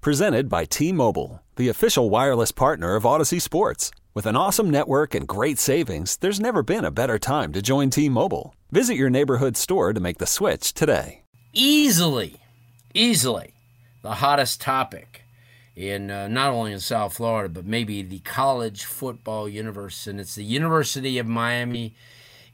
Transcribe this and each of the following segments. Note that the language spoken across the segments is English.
Presented by T Mobile, the official wireless partner of Audacy Sports. With an awesome network and great savings, there's never been a better time to join T Mobile. Visit your neighborhood store to make the switch today. Easily, easily the hottest topic in uh, not only in South Florida, but maybe the college football universe. And it's the University of Miami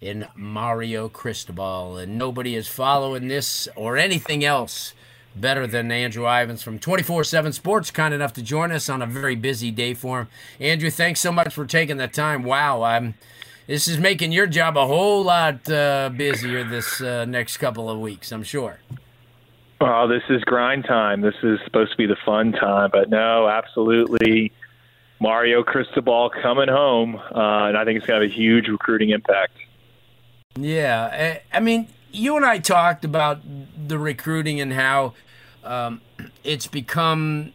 in Mario Cristobal. And nobody is following this or anything else better than Andrew Ivins from 24 7 Sports, kind enough to join us on a very busy day for him. Andrew, thanks so much for taking the time. Wow, I'm. This is making your job a whole lot uh, busier this uh, next couple of weeks, I'm sure. Oh, this is grind time. This is supposed to be the fun time, but no, absolutely. Mario Cristobal coming home, uh, and I think it's going to have a huge recruiting impact. Yeah, eh, I mean, you and I talked about the recruiting and how um, it's become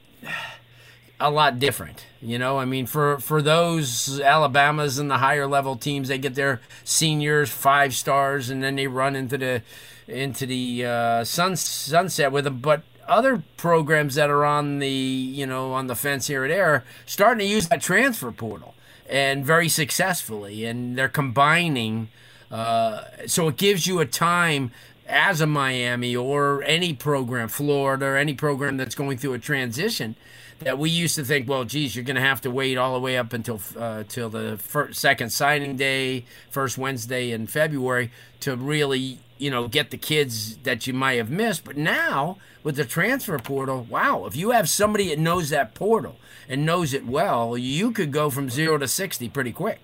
a lot different. You know, I mean, for for those Alabamas and the higher level teams, they get their seniors five stars, and then they run into the into the uh, sun, sunset with them. But other programs that are on the you know on the fence here and there starting to use that transfer portal and very successfully, and they're combining uh, so it gives you a time as a Miami or any program, Florida or any program that's going through a transition, that we used to think, well, geez, you're going to have to wait all the way up until uh, till the first, second signing day, first Wednesday in February, to really you know get the kids that you might have missed. But now with the transfer portal, wow, if you have somebody that knows that portal and knows it well, you could go from zero to sixty pretty quick.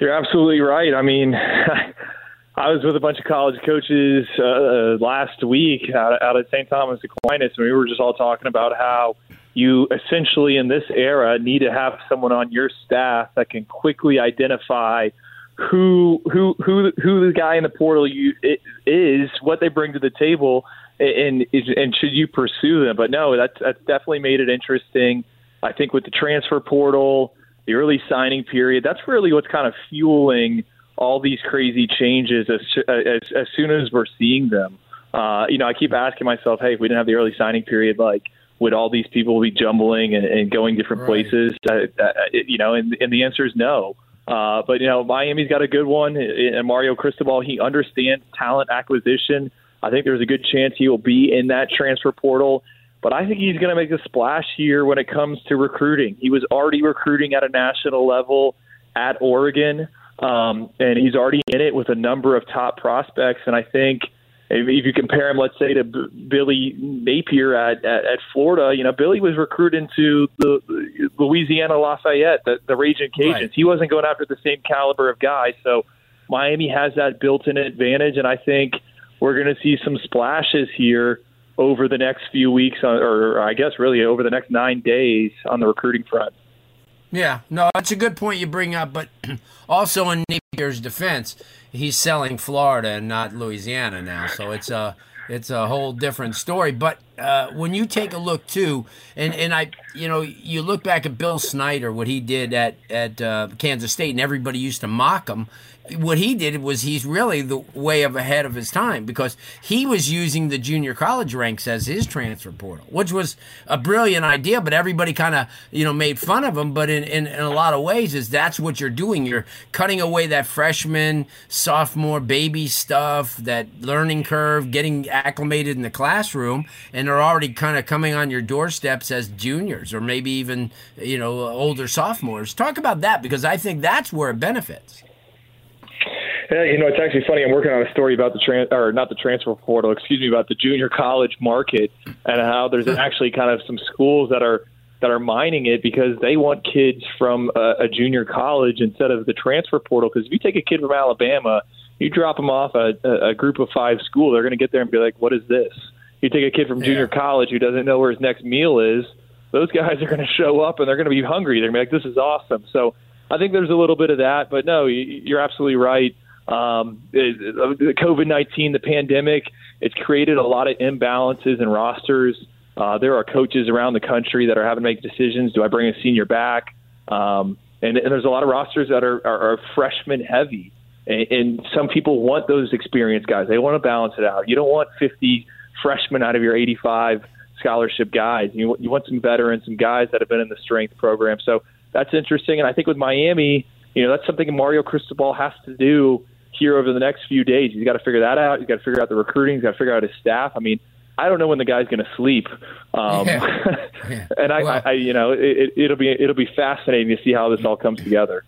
You're absolutely right. I mean, I was with a bunch of college coaches uh, last week out, out at St. Thomas Aquinas, and we were just all talking about how you essentially in this era need to have someone on your staff that can quickly identify who who who who the guy in the portal you is, what they bring to the table, and and should you pursue them? But no, that's that's definitely made it interesting. I think with the transfer portal the early signing period. That's really what's kind of fueling all these crazy changes as as, as soon as we're seeing them. Uh, you know, I keep asking myself, hey, if we didn't have the early signing period, like would all these people be jumbling and, and going different right. places? Uh, uh, you know, and, and the answer is no. Uh, but you know, Miami's got a good one, and Mario Cristobal. He understands talent acquisition. I think there's a good chance he will be in that transfer portal but I think he's going to make a splash here when it comes to recruiting. He was already recruiting at a national level at Oregon, um, and he's already in it with a number of top prospects. And I think if, if you compare him, let's say, to B- Billy Napier at, at, at Florida, you know, Billy was recruited into the, Louisiana Lafayette, the, the Raging Cajuns. Right. He wasn't going after the same caliber of guys. So Miami has that built-in advantage, and I think we're going to see some splashes here over the next few weeks, uh, or I guess really over the next nine days on the recruiting front. Yeah, no, that's a good point you bring up. But also in Napier's defense, he's selling Florida and not Louisiana now, so it's a it's a whole different story. But uh, when you take a look too, and and I, you know, you look back at Bill Snyder, what he did at at uh, Kansas State, and everybody used to mock him what he did was he's really the way of ahead of his time because he was using the junior college ranks as his transfer portal, which was a brilliant idea, but everybody kind of, you know, made fun of him. But in, in, in, a lot of ways is that's what you're doing. You're cutting away that freshman, sophomore, baby stuff, that learning curve, getting acclimated in the classroom, and they're already kind of coming on your doorsteps as juniors or maybe even, you know, older sophomores. Talk about that because I think that's where it benefits. Yeah, you know, it's actually funny. I'm working on a story about the trans or not the transfer portal, excuse me, about the junior college market and how there's actually kind of some schools that are that are mining it because they want kids from a, a junior college instead of the transfer portal. Because if you take a kid from Alabama, you drop them off a, a group of five school, they're going to get there and be like, "What is this?" You take a kid from junior Yeah. college who doesn't know where his next meal is. Those guys are going to show up and they're going to be hungry. They're going to be like, "This is awesome." So I think there's a little bit of that, but no, you- you're absolutely right. Um, the COVID nineteen, the pandemic, it's created a lot of imbalances in rosters. Uh, there are coaches around the country that are having to make decisions. Do I bring a senior back? Um, and, and there's a lot of rosters that are, are, are freshman heavy. And, and some people want those experienced guys. They want to balance it out. You don't want 50 freshmen out of your 85 scholarship guys. You, you want some veterans, some guys that have been in the strength program. So that's interesting. And I think with Miami, you know, that's something Mario Cristobal has to do here over the next few days. He's got to figure that out. He's got to figure out the recruiting. He's got to figure out his staff. I mean, I don't know when the guy's going to sleep. Um, Yeah. Yeah. and I, Well- I, you know, it, it'll be it'll be fascinating to see how this all comes together.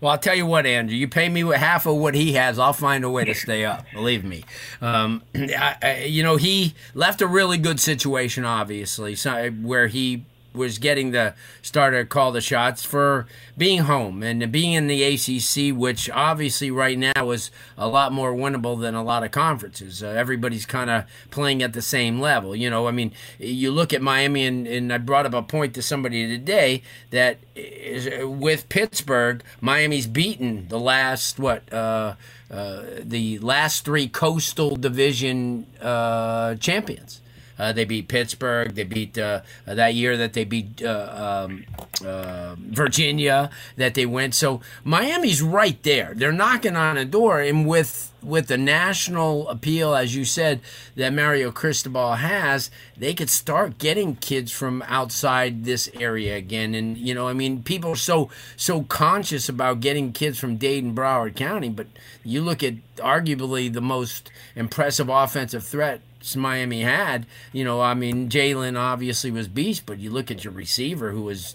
Well, I'll tell you what, Andrew. You pay me half of what he has, I'll find a way to stay up. Believe me. Um, I, I, you know, he left a really good situation, obviously, so, where he was getting the starter call the shots for being home and being in the ACC, which obviously right now is a lot more winnable than a lot of conferences. Uh, everybody's kind of playing at the same level. You know, I mean, you look at Miami, and, and I brought up a point to somebody today that is, with Pittsburgh, Miami's beaten the last what. Uh, uh, the last three Coastal Division uh, champions. Uh, they beat Pittsburgh. They beat uh, that year that they beat uh, um, uh, Virginia. That they went. So Miami's right there. They're knocking on a door, and with with the national appeal, as you said, that Mario Cristobal has, they could start getting kids from outside this area again. And you know, I mean, people are so so conscious about getting kids from Dayton, Broward County, but you look at arguably the most impressive offensive threat Miami had. You know, I mean, Jalen obviously was beast, but you look at your receiver who was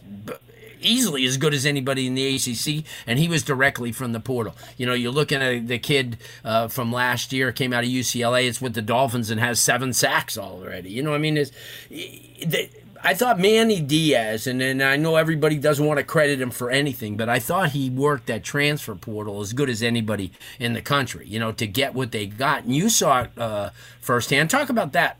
easily as good as anybody in the ACC, and he was directly from the portal. You know, you're looking at the kid uh, from last year, came out of UCLA. It's with the Dolphins and has seven sacks already. You know, I mean, it's. I thought Manny Diaz, and, and I know everybody doesn't want to credit him for anything, but I thought he worked that transfer portal as good as anybody in the country, you know, to get what they got. And you saw it uh, firsthand. Talk about that.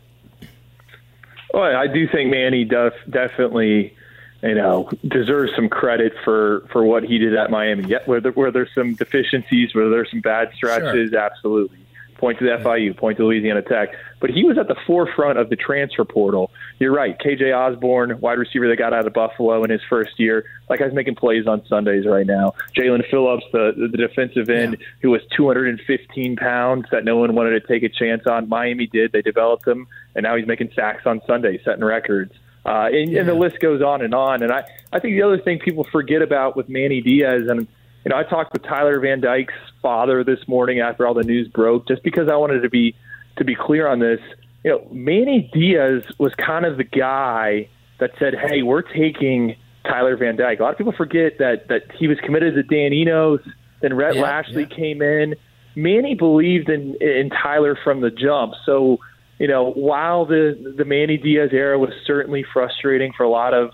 Well, I do think Manny def, definitely, you know, deserves some credit for for what he did at Miami. Yeah, where, there, where there's some deficiencies, where there's some bad stretches, absolutely. Point to the FIU, point to Louisiana Tech. But he was at the forefront of the transfer portal. You're right. KJ Osborn, wide receiver that got out of Buffalo in his first year. That guy's making plays on Sundays right now. Jaelan Phillips, the, the defensive end, Yeah. who was 215 pounds that no one wanted to take a chance on. Miami did. They developed him, and now he's making sacks on Sunday, setting records. Uh, and, and the list goes on and on. And I, I think the other thing people forget about with Manny Diaz, and you know, I talked with Tyler Van Dyke's father this morning after all the news broke, just because I wanted to be to be clear on this. You know, Manny Diaz was kind of the guy that said, "Hey, we're taking Tyler Van Dyke." A lot of people forget that that he was committed to Dan Enos. Then Rhett Yeah, Lashlee yeah. came in. Manny believed in in Tyler from the jump. So, you know, while the the Manny Diaz era was certainly frustrating for a lot of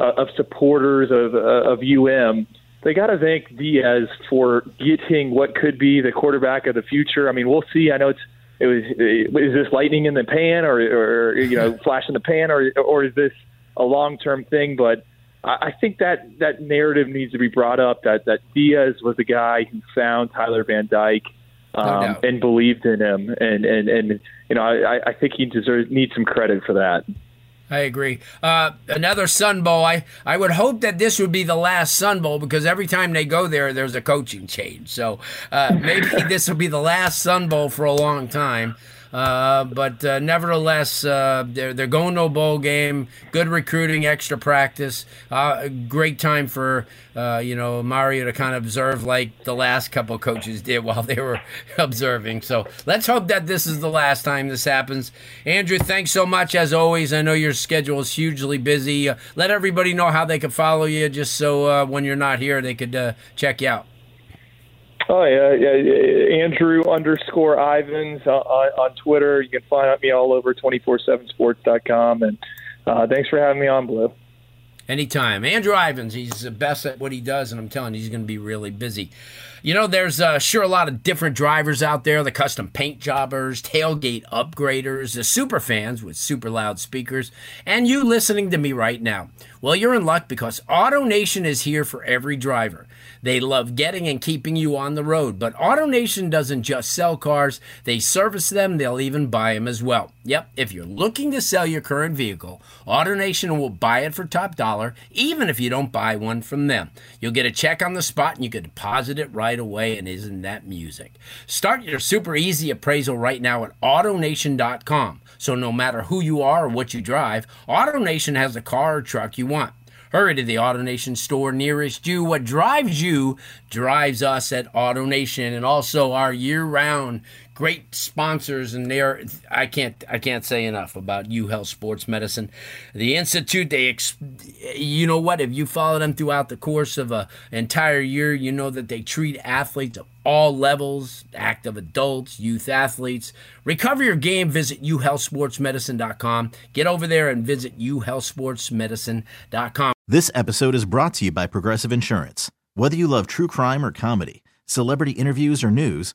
uh, of supporters of uh, of UM, they got to thank Diaz for getting what could be the quarterback of the future. I mean, we'll see. I know it's it was is this lightning in the pan or or you know flash in the pan or or is this a long term thing? But I I think that that narrative needs to be brought up that that Diaz was the guy who found Tyler Van Dyke um, doubt. and believed in him, and and and you know I, I think he deserves needs some credit for that. I agree. Uh, another Sun Bowl. I, I would hope that this would be the last Sun Bowl because every time they go there, there's a coaching change. So uh, maybe this will be the last Sun Bowl for a long time. Uh, but uh, nevertheless, uh, they're, they're going to a bowl game. Good recruiting, extra practice. Uh, great time for uh, you know Mario to kind of observe like the last couple coaches did while they were observing. So let's hope that this is the last time this happens. Andrew, thanks so much as always. I know your schedule is hugely busy. Let everybody know how they can follow you, just so when you're not here, they could check you out. Oh yeah, yeah, Andrew underscore Ivins uh, on, on Twitter. You can find me all over 247sports.com. And uh, thanks for having me on, Blue. Anytime. Andrew Ivins, he's the best at what he does, and I'm telling you, he's going to be really busy. You know, there's uh, sure a lot of different drivers out there the custom paint jobbers, tailgate upgraders, the super fans with super loud speakers, and you listening to me right now. Well, you're in luck because AutoNation is here for every driver. They love getting and keeping you on the road, but AutoNation doesn't just sell cars, they service them, they'll even buy them as well. Yep, if you're looking to sell your current vehicle, AutoNation will buy it for top dollar, even if you don't buy one from them. You'll get a check on the spot and you can deposit it right away, and isn't that music? Start your super easy appraisal right now at AutoNation.com. So no matter who you are or what you drive, AutoNation has the car or truck you want. Hurry to the AutoNation store nearest you. What drives you drives us at AutoNation and also our year-round great sponsors and they're I can't I can't say enough about U Health Sports Medicine. The institute they ex, you know what if you follow them throughout the course of a entire year, you know that they treat athletes of all levels, active adults, youth athletes. Recover your game, visit uhealthsportsmedicine.com. Get over there and visit uhealthsportsmedicine.com. This episode is brought to you by Progressive Insurance. Whether you love true crime or comedy, celebrity interviews or news,